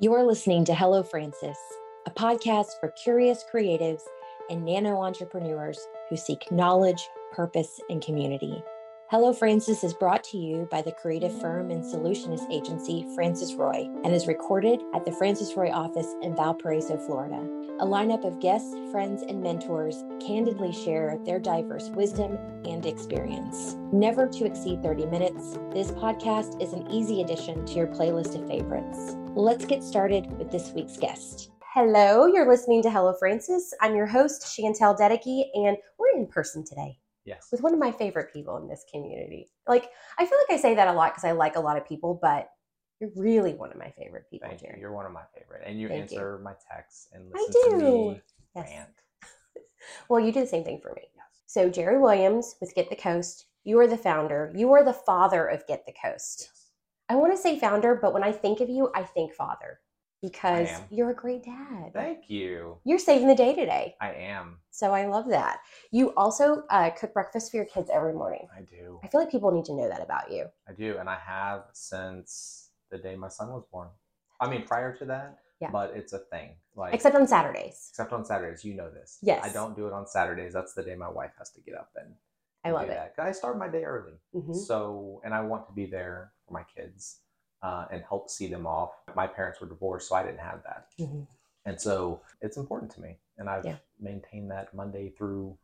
You are listening to Hello Francis, a podcast for curious creatives and nano entrepreneurs who seek knowledge, purpose, and community. Hello Francis is brought to you by the creative firm and solutionist agency Francis Roy and is recorded at the Francis Roy office in Valparaiso, Florida. A lineup of guests, friends, and mentors candidly share their diverse wisdom and experience. Never to exceed 30 minutes, this podcast is an easy addition to your playlist of favorites. Let's get started with this week's guest. Hello, you're listening to Hello Francis. I'm your host, Chantel Dedeke, and we're in person today. Yes. with one of my favorite people in this community. Like, I feel like I say that a lot because I like a lot of people, but you're really one of my favorite people, Thank You. You're one of my favorite, and you Thank you. answer my texts and I listen to me Yes. rant. Well, you do the same thing for me. Yes. So, Jared Williams with Get the Coast, you are the founder. You are the father of Get the Coast. Yes. I want to say founder, but when I think of you, I think father because you're a great dad. Thank you. You're saving the day today. I am. So, I love that. You also uh, cook breakfast for your kids every morning. I do. I feel like people need to know that about you. I do, and I have since the day my son was born. I mean, prior to that, Yeah. but it's a thing. Like Except on Saturdays. except on Saturdays, you know this. Yes. I don't do it on Saturdays. That's the day my wife has to get up and I love it. I start my day early. Mhm. So, and I want to be there for my kids uh, and help see them off. My parents were divorced, so I didn't have that. Mhm. And so it's important to me. And I've Yeah. maintained that Monday through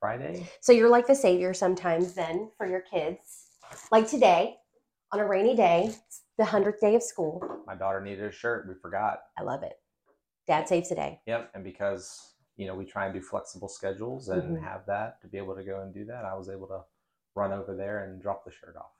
Friday. So you're like the savior sometimes then for your kids. Like today, on a rainy day, the 100th day of school. My daughter needed a shirt. We forgot. I love it. Dad saves the day. Yep. And because, you know, we try and do flexible schedules and Mhm. have that to be able to go and do that, I was able to run over there and drop the shirt off.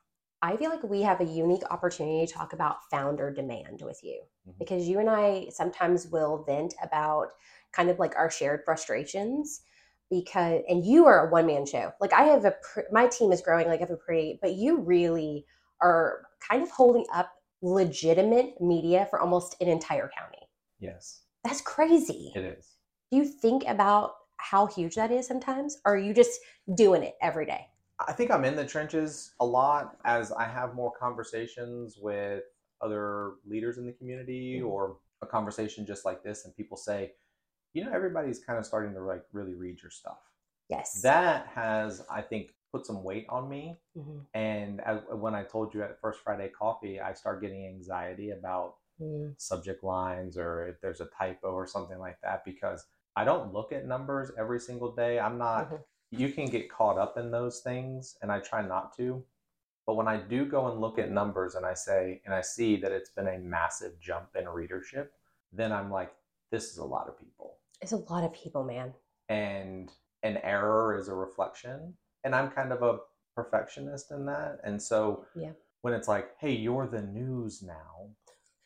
I feel like we have a unique opportunity to talk about founder demand with you Mhm. because you and I sometimes will vent about kind of like our shared frustrations because and you are a one man show. Like I have a pr- my team is growing like I have a pretty but you really are kind of holding up legitimate media for almost an entire county. Yes, That's crazy. it is. Do you think about how huge that is sometimes or are you just doing it every day? I think I'm in the trenches a lot as I have more conversations with other leaders in the community Mhm. or a conversation just like this and people say, you know, everybody's kind of starting to like really read your stuff. Yes. That has, I think, put some weight on me. Mhm. And as, when I told you at First Friday Coffee, I start getting anxiety about Mm. subject lines or if there's a typo or something like that because I don't look at numbers every single day. I'm not, Mhm. you can get caught up in those things and I try not to. But when I do go and look at numbers and I say, and I see that it's been a massive jump in readership, then I'm like, this is a lot of people. It's a lot of people, man. And an error is a reflection. And I'm kind of a perfectionist in that. And so Yeah. when it's like, hey, you're the news now.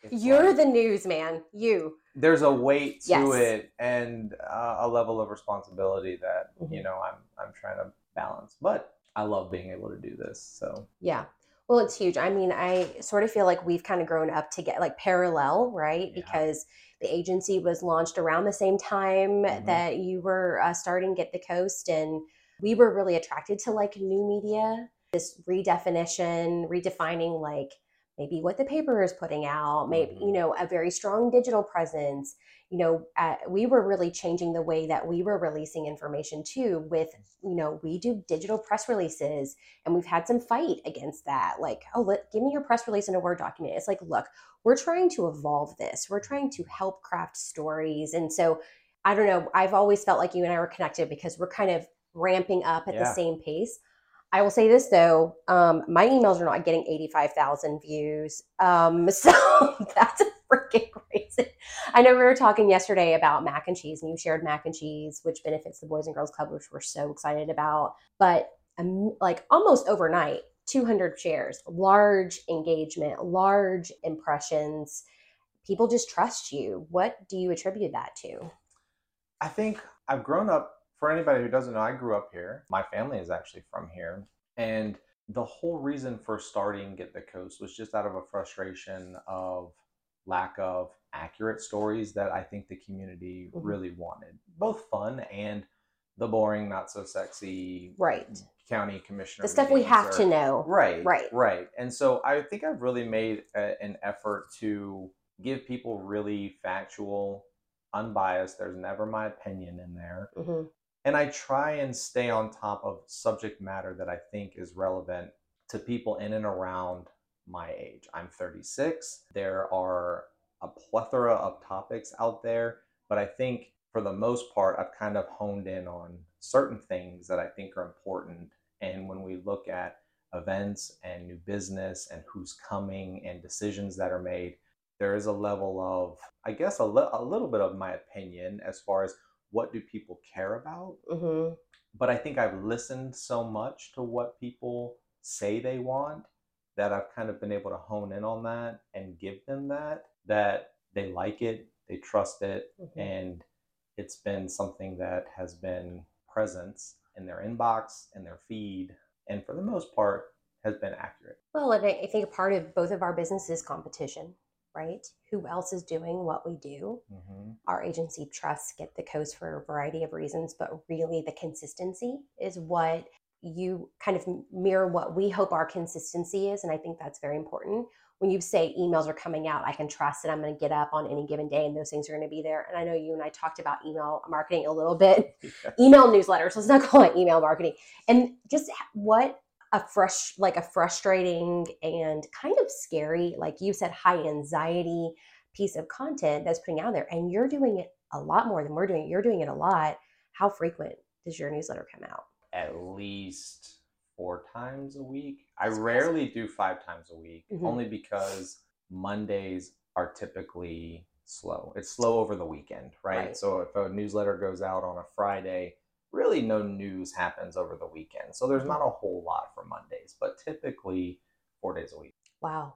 It's You're like- the news man. You. there's a weight to Yes. it and uh, a level of responsibility that Mhm. you know I'm I'm trying to balance. But I love being able to do this. So Yeah. Well, it's huge. I mean, I sort of feel like we've kind of grown up to get like parallel, right? Yeah. Because the agency was launched around the same time Mhm. that you were uh, starting Get the Coast. And we were really attracted to like new media, this redefinition, redefining like maybe what the paper is putting out, maybe, you know, a very strong digital presence. You know, uh, we were really changing the way that we were releasing information too with you know we do digital press releases and we've had some fight against that. Like oh let give me your press release in a word document. It's like look we're trying to evolve this. We're trying to help craft stories. And so i don't know i've always felt like you and i were connected because we're kind of ramping up at the same pace i will say this though um, my emails are not getting 85000 views um, so that's freaking crazy I know we were talking yesterday about mac and cheese, and you shared mac and cheese, which benefits the Boys and Girls Club, which we're so excited about. But um, like almost overnight, 200 shares, large engagement, large impressions. People just trust you. What do you attribute that to? I think I've grown up. For anybody who doesn't know, I grew up here. My family is actually from here, and the whole reason for starting Get the Coast was just out of a frustration of lack of accurate stories that I think the community Mhm. really wanted. Both fun and the boring, not so sexy Right. county commissioner. The stuff we have or- to know. Right, Right. right. And so I think I've really made a, an effort to give people really factual, unbiased. There's never my opinion in there. hmm And I try and stay on top of subject matter that I think is relevant to people in and around my age. I'm 36. There are a plethora of topics out there, but I think for the most part, I've kind of honed in on certain things that I think are important. And when we look at events and new business and who's coming and decisions that are made, there is a level of, I guess, a, li- a little bit of my opinion as far as what do people care about. hmm But I think I've listened so much to what people say they want that I've kind of been able to hone in on that and give them that, that they like it, they trust it, hmm and it's been something that has been presence in their inbox and their feed and for the most part has been accurate. Well, and I I think a part of both of our businesses competition, right? Who else is doing what we do? mm-hmm. Our agency trusts get the coast for a variety of reasons, but really the consistency is what you kind of mirror what we hope our consistency is. And I think that's very important. When you say emails are coming out, I can trust that I'm going to get up on any given day and those things are going to be there. And I know you and I talked about email marketing a little bit, email newsletters. Let's not call it email marketing. And just what a fresh, like a frustrating and kind of scary, like you said, high anxiety piece of content that's putting out there. And you're doing it a lot more than we're doing. it. You're doing it a lot. How frequent does your newsletter come out? at least four times a week i That's rarely do five times a week Mhm. only because mondays are typically slow it's slow over the weekend right? Right. so if a newsletter goes out on a friday really no news happens over the weekend so there's not a whole lot for mondays but typically four days a week Wow.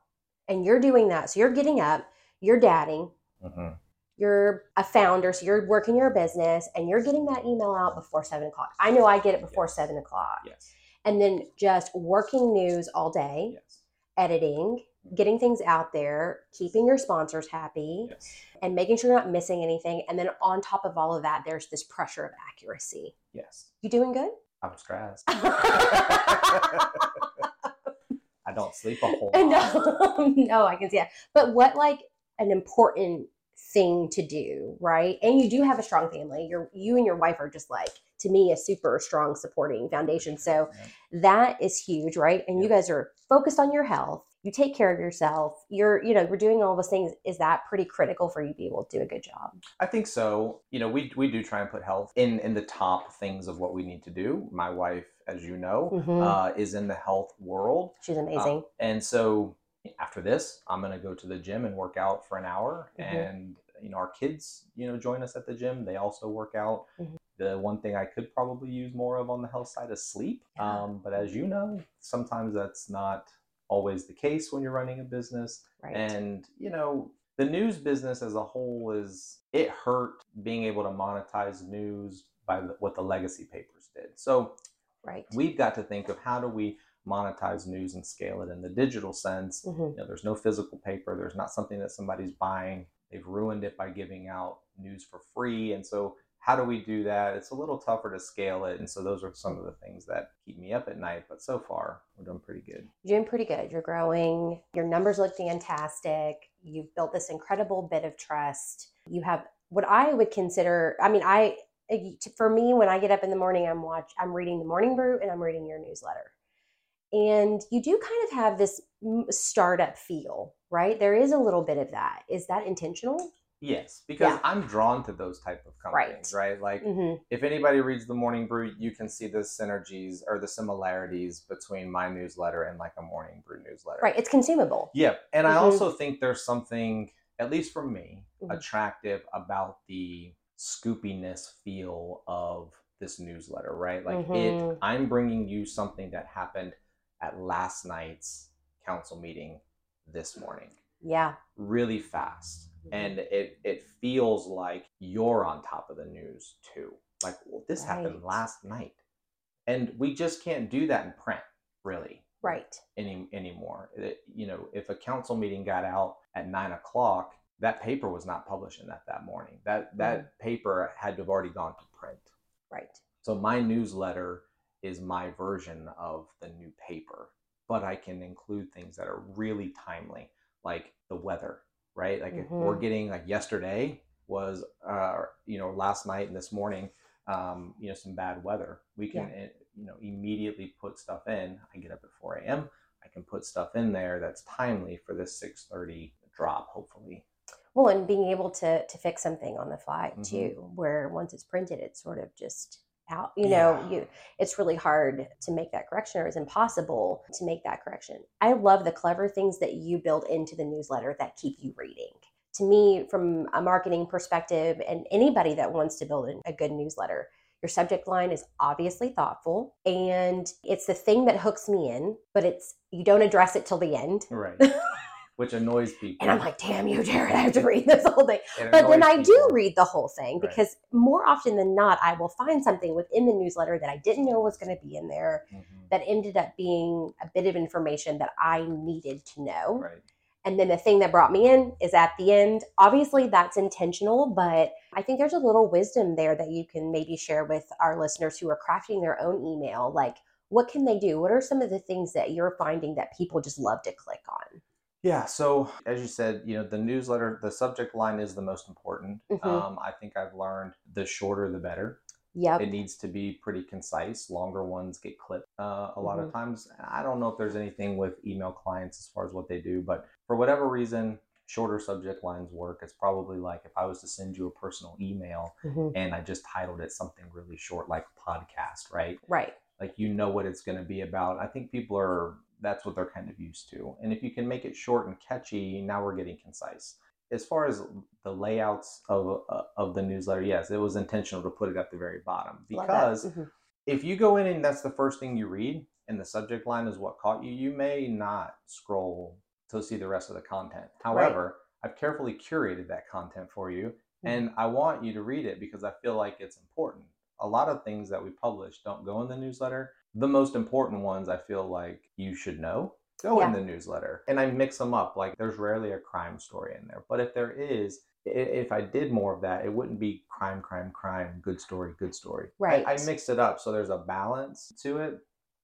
And you're doing that. So you're getting up, you're dadding, mm-hmm. you're a founder, so you're working your business and you're getting that email out before seven o'clock. I know I get it before Yes. seven o'clock. yes And then just working news all day, yes editing, getting things out there, keeping your sponsors happy, yes and making sure you're not missing anything. And then on top of all of that, there's this pressure of accuracy. yes You doing good? i'm stressed i don't sleep a whole lot no, no, I can see that. But what like an important thing to do, right? And you do have a strong family. You're you and your wife are just like to me a super strong supporting foundation. So Yeah. that is huge, right? And you guys are focused on your health. You take care of yourself. You're, you know, you're doing all those things. Is that pretty critical for you to be able to do a good job? I think so. You know, we we do try and put health in in the top things of what we need to do. My wife, as you know, Mhm. uh, is in the health world, She's Uh, amazing. and so after this, I'm gonna go to the gym and work out for an hour. Mhm. And you know, our kids, you know, join us at the gym. They also work out. Mhm. The one thing I could probably use more of on the health side is sleep. Yeah. Um, but as you know, sometimes that's not always the case when you're running a business. right. And you know, the news business as a whole is it hurt being able to monetize news by what the legacy papers did. So right. we've got to think of how do we monetize news and scale it in the digital sense. Mhm. You know, there's no physical paper. There's not something that somebody's buying. They've ruined it by giving out news for free. And so how do we do that? It's a little tougher to scale it. And so those are some of the things that keep me up at night. But so far, we're doing pretty good. You're doing pretty good. You're growing. Your numbers look fantastic. You've built this incredible bit of trust. You have what I would consider. I mean, I for me when I get up in the morning, I'm watch. I'm reading the Morning Brew and I'm reading your newsletter. And you do kind of have this startup feel, right? There is a little bit of that. Is that intentional? Yes, because Yeah. I'm drawn to those type of companies, right? Like hmm if anybody reads the morning brew you can see the synergies or the similarities between my newsletter and like a morning brew newsletter Right. It's consumable. yeah and i Mhm. also think there's something at least for me Mhm. attractive about the scoopiness feel of this newsletter right like it Mhm. i'm bringing you something that happened at last night's council meeting this morning Yeah. really fast. Mm-hmm. and it it feels like you're on top of the news too. Like well this happened last night. And we just can't do that in print really. Right. any anymore. It- you know if a council meeting got out at nine o'clock that paper was not publishing that that morning. That that mm. paper had to have already gone to print. Right. so my newsletter is my version of the new paper, but I can include things that are really timely, like the weather. Right? Like if we're getting like yesterday was uh you know last night and this morning um you know some bad weather. We can Yeah. you know immediately put stuff in. I get up at 4 a.m. I can put stuff in there that's timely for this 6:30 drop hopefully. Well, and being able to to fix something on the fly Mhm. too, where once it's printed, it's sort of just out. You know, Yeah. you it's really hard to make that correction, or it's impossible to make that correction. I love the clever things that you build into the newsletter that keep you reading. To me, from a marketing perspective, and anybody that wants to build a good newsletter, your subject line is obviously thoughtful, and it's the thing that hooks me in. But it's you don't address it till the end. Right. Which annoys people. And I'm like, damn you, Jared, I have to read this whole thing. But then I do read the whole thing Right. because more often than not, I will find something within the newsletter that I didn't know was going to be in there Mhm. that ended up being a bit of information that I needed to know. Right. And then the thing that brought me in is at the end. Obviously, that's intentional, but I think there's a little wisdom there that you can maybe share with our listeners who are crafting their own email. Like, what can they do? What are some of the things that you're finding that people just love to click on? Yeah. So as you said, you know, the newsletter, the subject line is the most important. Mhm. Um, I think I've learned the shorter the better. Yeah. It needs to be pretty concise. Longer ones get clipped uh, a lot Mm-hmm. of times. I don't know if there's anything with email clients as far as what they do, but for whatever reason, shorter subject lines work. It's probably like if I was to send you a personal email Mhm. and I just titled it something really short, like podcast, right? Right. like you know what it's going to be about i think people are that's what they're kind of used to. And if you can make it short and catchy now we're getting concise. As far as the layouts of uh, of the newsletter yes it was intentional to put it at the very bottom because Mhm. if you go in and that's the first thing you read and the subject line is what caught you you may not scroll to see the rest of the content. However i've carefully curated that content for you Mm-hmm. and i want you to read it because i feel like it's important. A lot of things that we publish don't go in the newsletter the most important ones i feel like you should know go in the newsletter and i mix them up like there's rarely a crime story in there but if there is if i did more of that it wouldn't be crime crime crime good story good story Right. I, mixed it up so there's a balance to it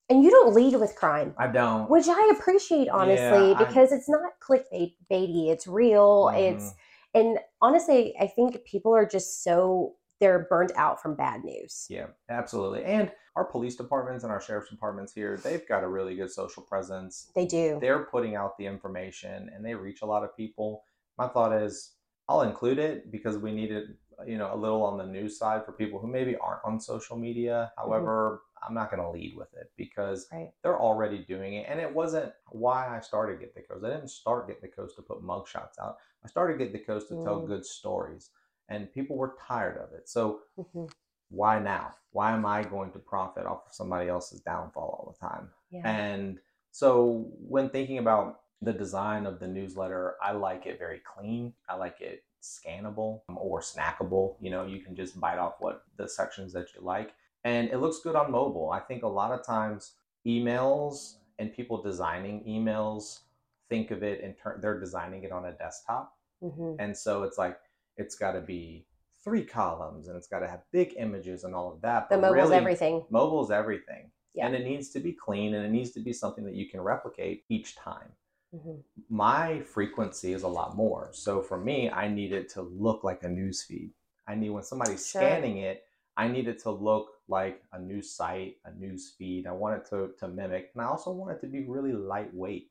And you don't lead with crime, i don't which I appreciate honestly Yeah, I- because it's not clickbait baity. It's real. Mhm. It's and honestly, I think people are just so they're burnt out from bad news. Yeah, absolutely. And our police departments and our sheriff's departments here, they've got a really good social presence. They do. They're putting out the information and they reach a lot of people. My thought is I'll include it because we need it, you know, a little on the news side for people who maybe aren't on social media. However, I'm not going to lead with it because Right. they're already doing it. And it wasn't why I started Get the Coast. I didn't start Get the Coast to put mugshots out. I started Get the Coast to tell Mm. good stories. And people were tired of it. So Mhm. why now? Why am I going to profit off of somebody else's downfall all the time? Yeah. And so when thinking about the design of the newsletter, I like it very clean. I like it scannable or snackable. You know, you can just bite off what the sections that you like. And it looks good on mobile. I think a lot of times emails and people designing emails think of it in turn they're designing it on a desktop. Mhm. And so it's like it's got to be three columns and it's got to have big images and all of that. The but mobile's really, everything. Mobile's everything. Yeah. And it needs to be clean and it needs to be something that you can replicate each time. Mhm. My frequency is a lot more. So for me, I need it to look like a news feed. I need when somebody's Sure. scanning it, I need it to look like a news site, a news feed. I want it to, to mimic. And I also want it to be really lightweight.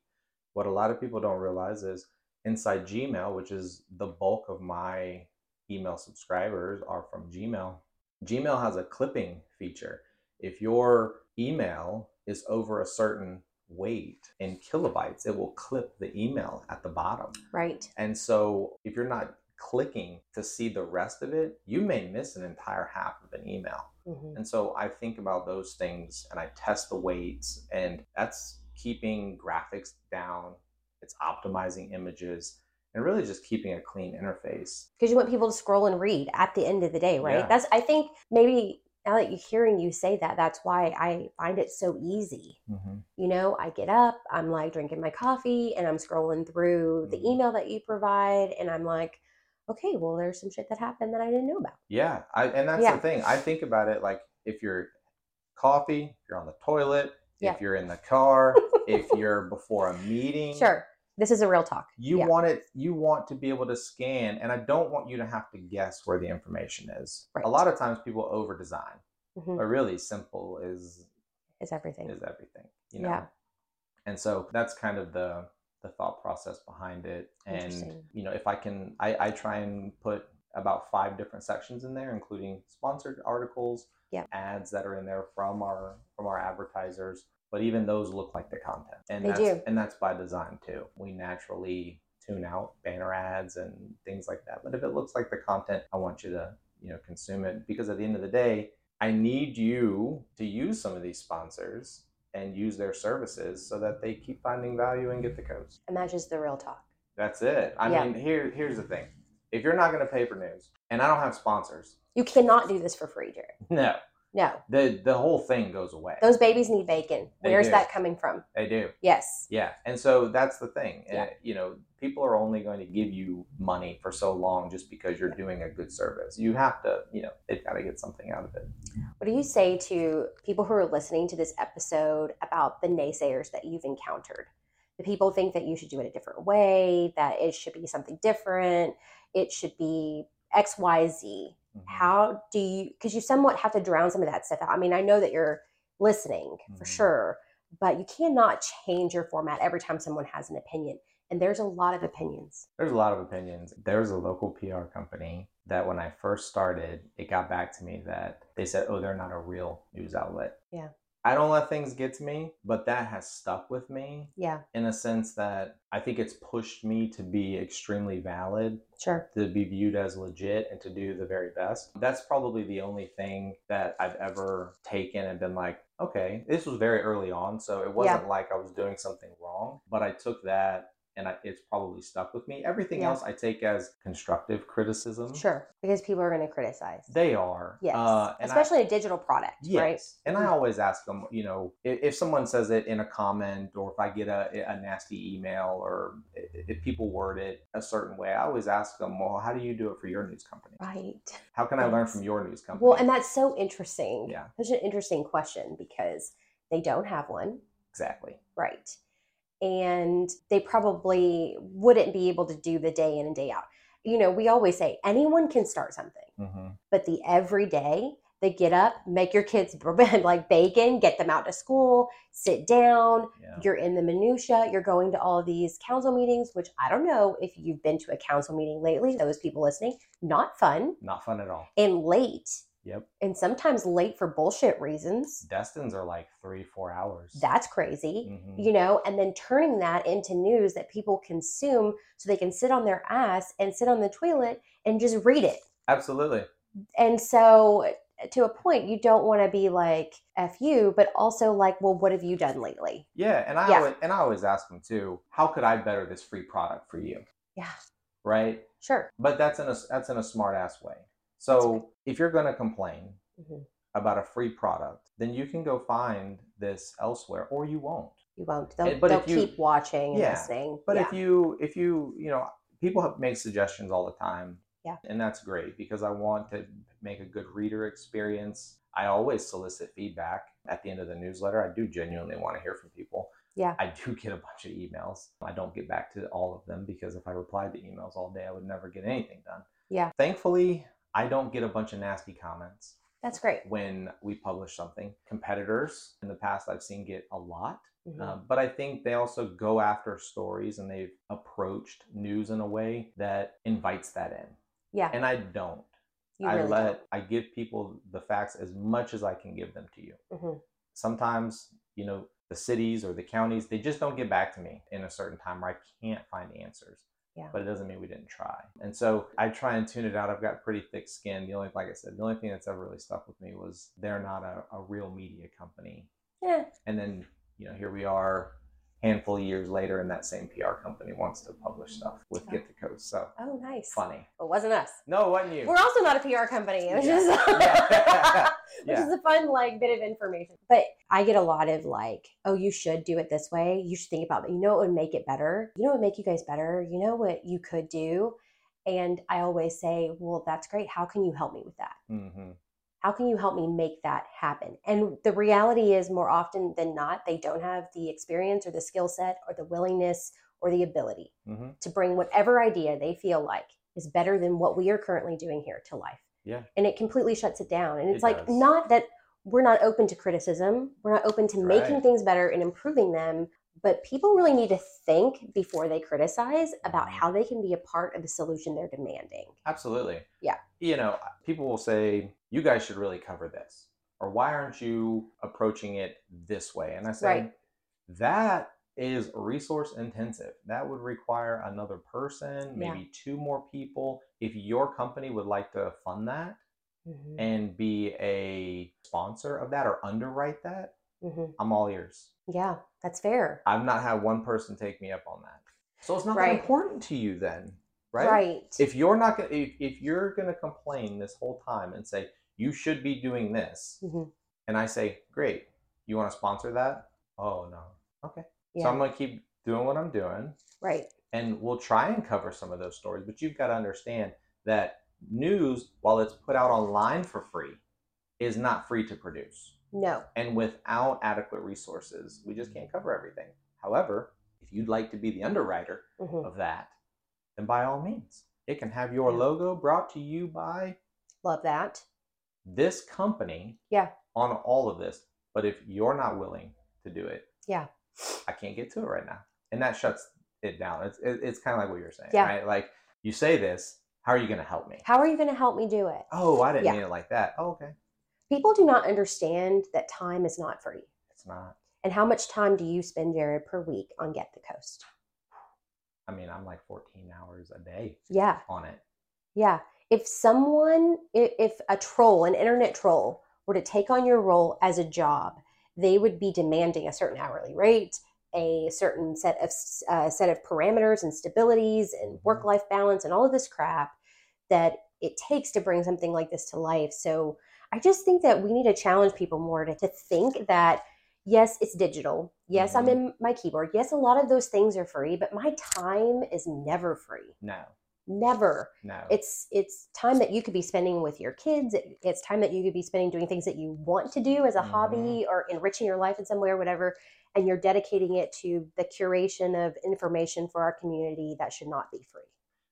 What a lot of people don't realize is inside Gmail, which is the bulk of my email subscribers are from Gmail. Gmail has a clipping feature. If your email is over a certain weight in kilobytes, it will clip the email at the bottom. Right. And so if you're not clicking to see the rest of it, you may miss an entire half of an email. Mhm. And so I think about those things and I test the weights, and that's keeping graphics down, it's optimizing images, and really just keeping a clean interface. because you want people to scroll and read at the end of the day, right? Yeah. That's I think maybe now that you're hearing you say that, that's why I find it so easy. You know, I get up, I'm like drinking my coffee, and I'm scrolling through the Mhm. email that you provide, and I'm like, okay, well, there's some shit that happened that I didn't know about. Yeah, I, and that's Yeah. the thing. I think about it like if you're coffee, you're on the toilet, Yeah. if you're in the car, if you're before a meeting, Sure. This is a real talk. You Yeah. want it. You want to be able to scan, and I don't want you to have to guess where the information is. Right. A lot of times people over design, Mhm. but really simple is Is everything. is everything. You know. Yeah. And so that's kind of the the thought process behind it. And you know, if I can, I, I try and put about five different sections in there, including sponsored articles, Yeah. ads that are in there from our from our advertisers. But even those look like the content, and They that's do. and that's by design too. We naturally tune out banner ads and things like that. But if it looks like the content, I want you to you know consume it because at the end of the day, I need you to use some of these sponsors and use their services so that they keep finding value and Get the Coast. And that's just the real talk. That's it. I Yeah. mean, here here's the thing. If you're not going to pay for news, and I don't have sponsors, You cannot do this for free, Jared. no, No. the the whole thing goes away. Those babies need bacon. They Where's do. that coming from? they do. Yes. Yeah, and so that's the thing. Yeah. Uh, you know, people are only going to give you money for so long just because you're doing a good service. You have to, you know, they've got to get something out of it. What do you say to people who are listening to this episode about the naysayers that you've encountered? The people think that you should do it a different way, that it should be something different, it should be X, Y, Z. Mhm. How do you, because you somewhat have to drown some of that stuff out. I mean, I know that you're listening for Mhm. sure, but you cannot change your format every time someone has an opinion. And there's a lot of opinions. There's a lot of opinions. There's a local PR company that when I first started, it got back to me that they said, oh, they're not a real news outlet. Yeah. I don't let things get to me, but that has stuck with me Yeah, in a sense that I think it's pushed me to be extremely valid, sure. to be viewed as legit, and to do the very best. That's probably the only thing that I've ever taken and been like, okay, this was very early on, so it wasn't like I was doing something wrong, but I took that and I, it's probably stuck with me. Everything Yeah. else I take as constructive criticism. Sure. Because people are going to criticize. They are. Yes. Uh, and Especially a digital product, right? And I always ask them, you know, if, if someone says it in a comment or if I get a, a nasty email or if people word it a certain way, I always ask them, well, how do you do it for your news company? Right. How can I learn from your news company? Well, and that's so interesting. Yeah. Such an interesting question because they don't have one, exactly. right? And they probably wouldn't be able to do the day in and day out. You know, we always say anyone can start something, hmm but the everyday, they get up, make your kids like bacon, get them out to school, sit down, Yeah. you're in the minutia you're going to all these council meetings which i don't know if you've been to a council meeting lately those people listening not fun Not fun at all. and late Yep. and sometimes late for bullshit reasons Destins are like three, four hours. that's crazy Mhm. you know and then turning that into news that people consume so they can sit on their ass and sit on the toilet and just read it Absolutely. and so to a point you don't want to be like f you but also like well what have you done lately Yeah, and I Yeah. always and I always ask them too, how could I better this free product for you? yeah Right? sure But that's in a that's in a smart ass way. So if you're going to complain Mhm. about a free product, then you can go find this elsewhere, or you won't. you won't they'll, Eh, but they'll if you- keep watching and Yeah, listening But yeah. if you if you you know people have make suggestions all the time. Yeah. And that's great because I want to make a good reader experience. I always solicit feedback at the end of the newsletter. I do genuinely want to hear from people. Yeah. I do get a bunch of emails. I don't get back to all of them because if I replied to emails all day, I would never get anything done. Yeah. Thankfully, I don't get a bunch of nasty comments That's great. when we publish something. Competitors in the past I've seen get a lot. Mhm. Um, but I think they also go after stories and they've approached news in a way that invites that in. yeah, And I don't. you I really let I give people the facts as much as I can give them to you. don't. Mhm. Sometimes, you know, the cities or the counties, they just don't get back to me in a certain time where I can't find answers. Yeah. But it doesn't mean we didn't try. And so I try and tune it out. I've got pretty thick skin. The only, like I said, the only thing that's ever really stuck with me was they're not a, a real media company Yeah, and then you know here we are handful of years later and that same pr company wants to publish stuff with Oh. get the coast so oh, nice. funny It wasn't us. no it wasn't you We're also not a PR company, which Yeah. is Yeah. which Yeah. is a fun like bit of information. But I get a lot of like, oh, you should do it this way. You should think about it. You know it would make it better. You know what would make you guys better. You know what you could do. And I always say, well, that's great. How can you help me with that? hmm How can you help me make that happen? And the reality is, more often than not, they don't have the experience or the skill set or the willingness or the ability hmm to bring whatever idea they feel like is better than what we are currently doing here to life. Yeah. And it completely shuts it down. And It it's like does. not that we're not open to criticism, we're not open to making Right. things better and improving them, but people really need to think before they criticize about Mhm. how they can be a part of the solution they're demanding. Absolutely. Yeah. You know, people will say, you guys should really cover this. Or why aren't you approaching it this way? And I say, Right. that is resource intensive. That would require another person, Yeah. maybe two more people. If your company would like to fund that Mhm. and be a sponsor of that or underwrite that, Mhm. I'm all ears. Yeah, that's fair. I've not had one person take me up on that. So it's not that important to you then, right? Right. if you're not gonna if, if you're gonna complain this whole time and say you should be doing this Mhm. and i say great you want to sponsor that oh no okay Yeah. so i'm gonna keep doing what i'm doing right. and we'll try and cover some of those stories but you've got to understand that news while it's put out online for free is not free to produce No. and without adequate resources we just can't cover everything however if you'd like to be the underwriter Mhm. of that, then by all means, it can have your Yeah. logo brought to you by Love that. this company Yeah. on all of this. But if you're not willing to do it, Yeah. I can't get to it right now. And that shuts it down. It's, it's kind of like what you're saying, Yeah. right? Like you say this, how are you going to help me? How are you going to help me do it? Oh, I didn't Yeah. mean it like that. Oh, okay. People do not understand that time is not free. It's not. And how much time do you spend, Jared, per week on Get the Coast? I mean, I'm like 14 hours a day Yeah. on it. Yeah. If someone, if a troll, an internet troll, were to take on your role as a job, they would be demanding a certain hourly rate, a certain set of uh, set of parameters and stabilities and Mhm. work life balance and all of this crap that it takes to bring something like this to life. So I just think that we need to challenge people more to, to think that yes, it's digital. Yes, I'm Mhm. in my keyboard. Yes, a lot of those things are free, but my time is never free. No, Never no. it's it's time that you could be spending with your kids It- it's time that you could be spending doing things that you want to do as a Mhm. hobby or enriching your life in some way or whatever and you're dedicating it to the curation of information for our community that should not be free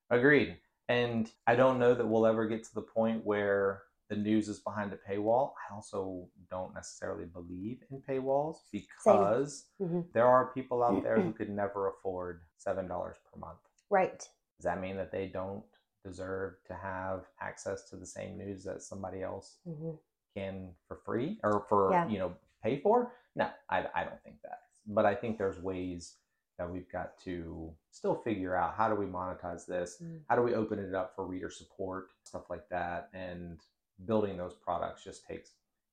Agreed. And I don't know that we'll ever get to the point where the news is behind a paywall. I also don't necessarily believe in paywalls because Mhm. there are people out there who could never afford $7 per month. right Does that mean that they don't deserve to have access to the same news that somebody else Mhm. can for free or for, Yeah. you know, pay for? No, I, I don't think that. But I think there's ways that we've got to still figure out how do we monetize this? Mm. how do we open it up for reader support stuff like that and building those products just takes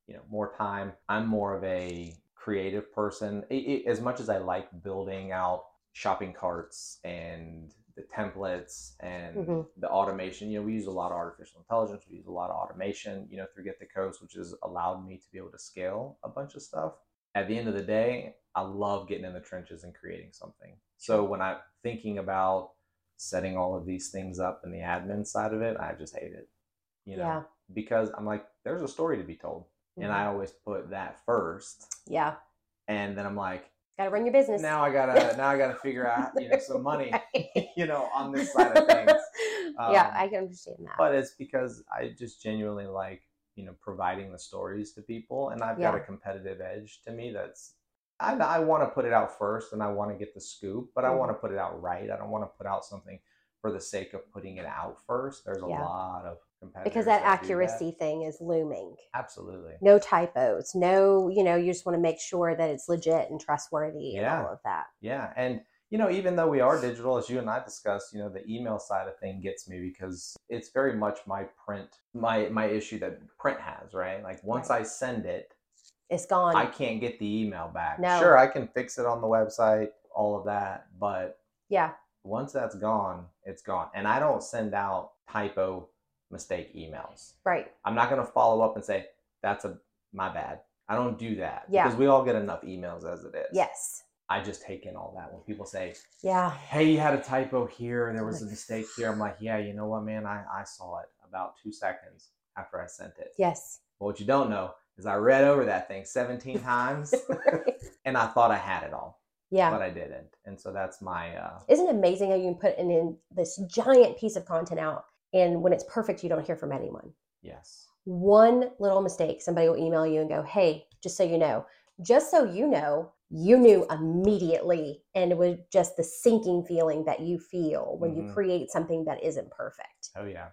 you know more time i'm more of a creative person I- I- as much as i like building out shopping carts and the templates and Mhm. the automation you know we use a lot of artificial intelligence we use a lot of automation you know through get the coast which has allowed me to be able to scale a bunch of stuff at the end of the day i love getting in the trenches and creating something so when i'm thinking about setting all of these things up and the admin side of it, I just hate it. You know, Yeah. because I'm like, there's a story to be told. And I always put that first. Mm-hmm. yeah And then I'm like, got to run your business now I gotta now I gotta figure out, you know, some money, you know, on this side of things. yeah Um, i can understand that But it's because I just genuinely like, you know, providing the stories to people and I've got a competitive edge to me that's I, I want to put it out first and I want to get the scoop, but I Mhm. want to put it out right. I don't want to put out something for the sake of putting it out first. There's a Yeah. lot of competitors because that do accuracy thing is looming Absolutely. no typos no you know you just want to make sure that it's legit and trustworthy and Yeah. all of that Yeah. And, you know, even though we are digital, as you and I discussed, you know, the email side of thing gets me because it's very much my print, my, my issue that print has, right? Like once Right. I send it, it's gone I can't get the email back. No. Sure, I can fix it on the website, all of that, but yeah once that's gone, it's gone. And I don't send out typo mistake emails. right I'm not going to follow up and say that's a my bad. I don't do that Yeah. because we all get enough emails as it is. yes I just take in all that when people say, yeah "Hey, you had a typo here, and there was a mistake here." I'm like, "Yeah, you know what, man? I I saw it about two seconds after I sent it." yes But what you don't know is I read over that thing 17 times Right. and I thought I had it all. Yeah. but I didn't. And so that's my uh Isn't it amazing how you can put in, in this giant piece of content out and when it's perfect, you don't hear from anyone? yes. One little mistake, somebody will email you and go, Hey, just so you know, just so you know, you knew immediately. And it was just the sinking feeling that you feel when you Mhm. create something that isn't perfect. Oh yeah.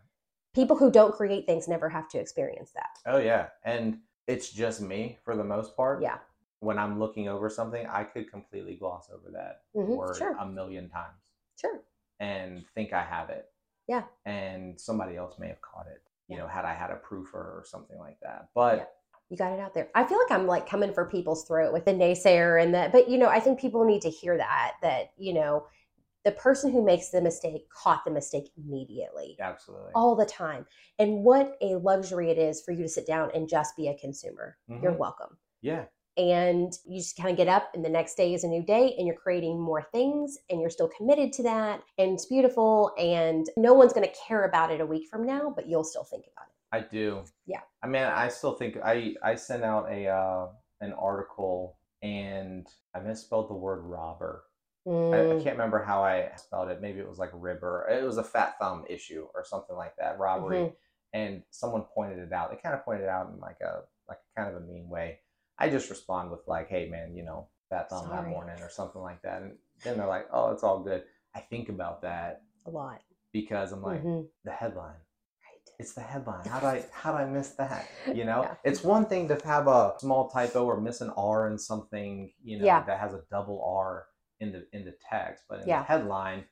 People who don't create things never have to experience that. Oh yeah. And it's just me for the most part. Yeah. When I'm looking over something, I could completely gloss over that Mhm, word sure. a million times Sure. and think I have it. Yeah. And somebody else may have caught it. You Yeah. know, had I had a proofer or something like that. But Yeah. You got it out there. I feel like I'm like coming for people's throat with the naysayer and that, but you know, I think people need to hear that, that, you know, the person who makes the mistake caught the mistake immediately absolutely. all the time. And what a luxury it is for you to sit down and just be a consumer. You're Mhm. welcome. Yeah. And you just kind of get up, and the next day is a new day, and you're creating more things, and you're still committed to that. And it's beautiful. And no one's going to care about it a week from now, but you'll still think about it. I do. Yeah. I mean, I still think I I sent out a uh, an article and I misspelled the word robber. I, I Mm, can't remember how I spelled it. Maybe it was like ribber. It was a fat thumb issue or something like that, robbery. Mhm. And someone pointed it out. They kind of pointed it out in like a like kind of a mean way. I just respond with like, "Hey, man, you know, fat thumb that morning" or something like that. And then they're like, "Oh, it's all good." I think about that a lot. because I'm like, Mhm. the headline. Right. It's the headline. How do I how do I miss that? You know, Yeah. it's one thing to have a small typo or miss an R in something, you know, Yeah. that has a double R in the in the text, but in Yeah. the headline,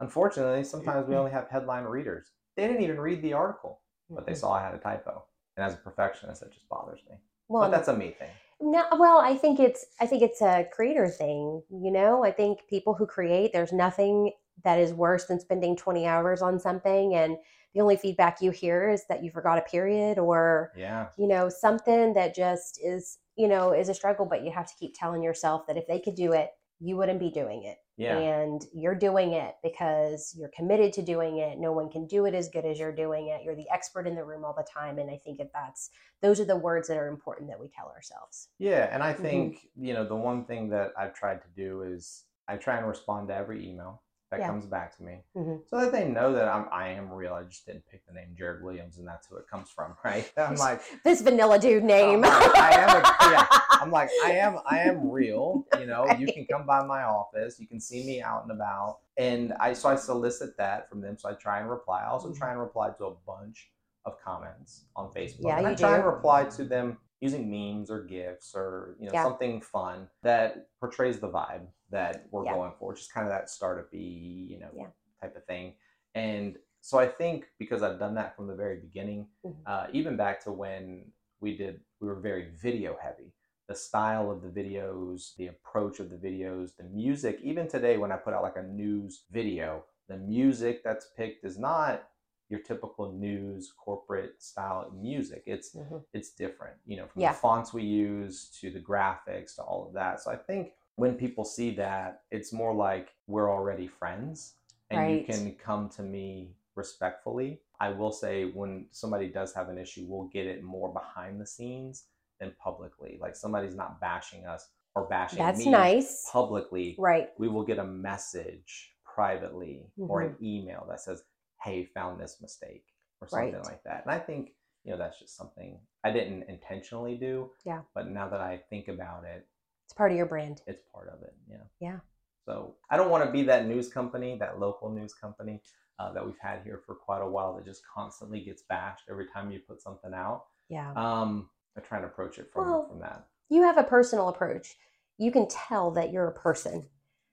unfortunately, sometimes we mm-hmm. only have headline readers. They didn't even read the article, but they saw I had a typo. And as a perfectionist, that just bothers me. Well, but that's a me thing. No, well, I think it's I think it's a creator thing, you know? I think people who create, there's nothing that is worse than spending 20 hours on something and the only feedback you hear is that you forgot a period or, Yeah. you know, something that just is, you know, is a struggle, but you have to keep telling yourself that if they could do it, you wouldn't be doing it. Yeah. And you're doing it because you're committed to doing it. No one can do it as good as you're doing it. You're the expert in the room all the time. And I think that that's those are the words that are important that we tell ourselves. Yeah, and I Mhm. think, you know, the one thing that I've tried to do is I try and respond to every email that Yeah. comes back to me Mhm. so that they know that I'm I am real. I just didn't pick the name Jared Williams and that's who it comes from, right? I'm like This vanilla dude name. Oh, I am a- yeah. I'm like I am I am real, you know. You can come by my office, you can see me out and about. And I so I solicit that from them. So I try and reply. I also Mhm. try and reply to a bunch of comments on Facebook. Yeah, and I try and reply to them using memes or gifs or you know Yeah. something fun that portrays the vibe that we're Yeah. going for, just kind of that startup you know Yeah. type of thing. And so I think because I've done that from the very beginning, Mhm. uh, even back to when we did, we were very video heavy. The style of the videos, the approach of the videos, the music. Even today, when I put out like a news video, the music that's picked is not your typical news corporate style music. It's Mhm. it's different, you know, from Yeah. the fonts we use to the graphics to all of that. So I think when people see that, it's more like we're already friends and you can come to me respectfully. I will say when somebody does have an issue, we'll get it more behind the scenes than publicly. Like somebody's not bashing us or bashing That's me nice. publicly. Right. We will get a message privately or Mm-hmm. an email that says, "Hey, found this mistake." Or something Right. like that. And I think, you know, that's just something I didn't intentionally do. Yeah. But now that I think about it, It's part of your brand. it's part of it. Yeah. Yeah. So I don't want to be that news company, that local news company uh, that we've had here for quite a while that just constantly gets bashed every time you put something out. Yeah. Um, I try and approach it from Well, from that. you have a personal approach. You can tell that you're a person.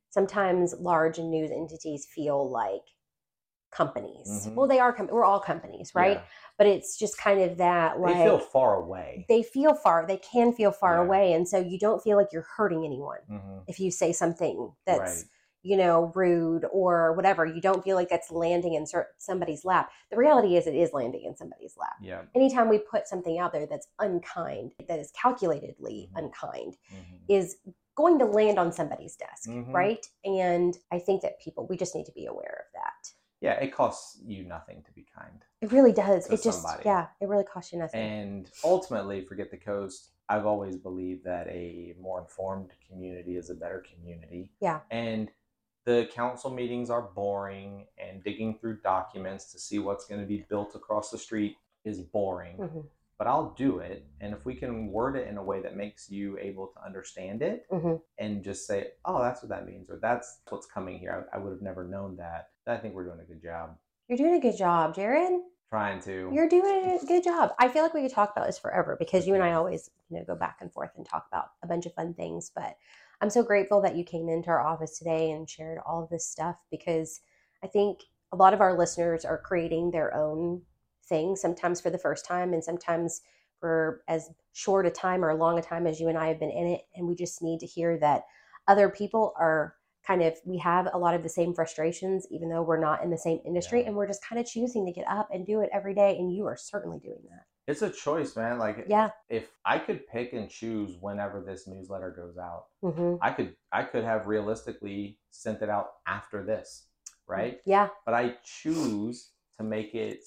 Sometimes large news entities feel like companies. Mhm. Well, they are. Com- we're all companies, right? Yeah. But it's just kind of that like They feel far away. they feel far. They can feel far Yeah. away, and so you don't feel like you're hurting anyone hmm if you say something that's right. you know rude or whatever. You don't feel like that's landing in somebody's lap. The reality is, it is landing in somebody's lap. Yeah. Anytime we put something out there that's unkind, that is calculatedly Mhm. unkind, hmm is going to land on somebody's desk, Mhm. right? And I think that people, we just need to be aware of that. Yeah. It costs you nothing to be kind. It really does. It just, somebody. yeah, it really costs you nothing. And ultimately, forget the coast. I've always believed that a more informed community is a better community. Yeah. And the council meetings are boring and digging through documents to see what's going to be built across the street is boring. hmm But I'll do it. And if we can word it in a way that makes you able to understand it hmm and just say, oh, that's what that means, or that's what's coming here, I, I would have never known that. I think we're doing a good job You're doing a good job, Jared. trying to. You're doing a good job. I feel like we could talk about this forever because you and I always, you know, go back and forth and talk about a bunch of fun things. But I'm so grateful that you came into our office today and shared all of this stuff because I think a lot of our listeners are creating their own thing, sometimes for the first time and sometimes for as short a time or long a time as you and I have been in it. And we just need to hear that other people are kind of we have a lot of the same frustrations even though we're not in the same industry Yeah. and we're just kind of choosing to get up and do it every day and you are certainly doing that It's a choice, man. Like, yeah if I could pick and choose whenever this newsletter goes out, hmm I could I could have realistically sent it out after this, right? yeah But I choose to make it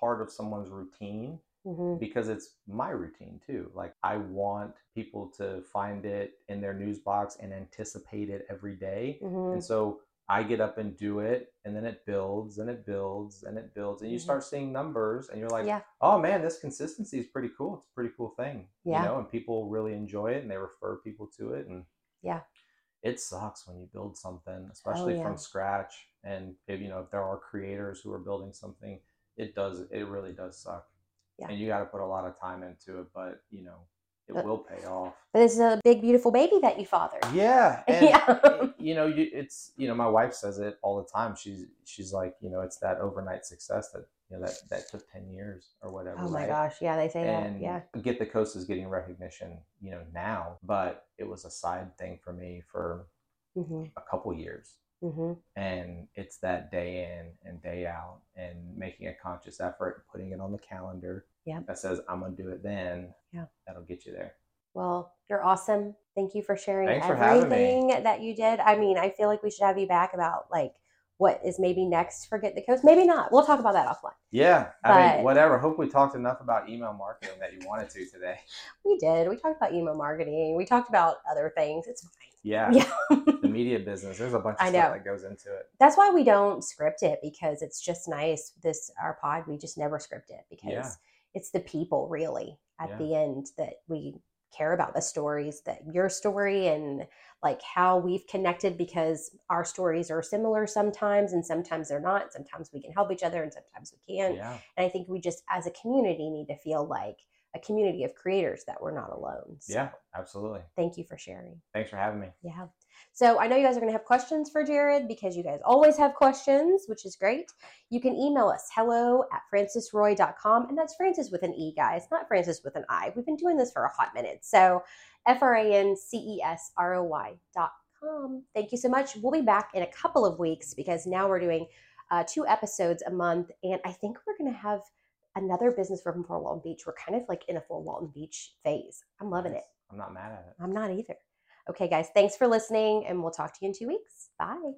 part of someone's routine hmm because it's my routine too. Like I want people to find it in their news box and anticipate it every day. hmm And so I get up and do it and then it builds and it builds and it builds and you Mhm. start seeing numbers and you're like, yeah oh man, this consistency is pretty cool. It's a pretty cool thing. Yeah. You know, and people really enjoy it and they refer people to it. And Yeah. it sucks when you build something, especially Oh, yeah. from scratch. And if you know, if there are creators who are building something, it does it really does suck. Yeah. And you gotta put a lot of time into it, but you know, it But- will pay off. but this is a big beautiful baby that you fathered Yeah. And Yeah. you know, you it's you know, my wife says it all the time. She's she's like, you know, it's that overnight success that you know that that took ten years or whatever. oh my right? gosh yeah they say and that yeah Get the Coast is getting recognition you know now but it was a side thing for me for hmm a couple years hmm and it's that day in and day out and making a conscious effort and putting it on the calendar Yep. that says i'm gonna do it then. Yeah. that'll get you there. Well you're awesome. Thank you for sharing Thanks for everything that you did. I mean i feel like we should have you back about like what is maybe next for Get the Coast? Maybe not. We'll talk about that offline. Yeah i mean whatever. Hope we talked enough about email marketing that you wanted to today. We did. We talked about email marketing. We talked about other things. It's fine. Yeah. Yeah. The media business. There's a bunch of I stuff know. that goes into it. That's why we don't script it because it's just nice. This our pod we just never script it because Yeah. it's the people really at Yeah. the end that we care about the stories that your story and like how we've connected because our stories are similar sometimes and sometimes they're not. Sometimes we can help each other and sometimes we can't. Yeah. And i think we just as a community need to feel like a community of creators that we're not alone. So yeah absolutely. thank you for sharing. Thanks for having me. Yeah. So I know you guys are going to have questions for Jared because you guys always have questions, which is great. You can email us hello at francesroy.com. And that's Frances with an E, guys, not Francis with an I. We've been doing this for a hot minute. So F R A N C E S R O Y dot com. Thank you so much. We'll be back in a couple of weeks because now we're doing uh, two episodes a month. And I think we're going to have another business from Fort Walton Beach. We're kind of like in a Fort Walton Beach phase. I'm loving it. i'm not mad at it I'm not either. Okay, guys, thanks for listening, and we'll talk to you in two weeks. Bye.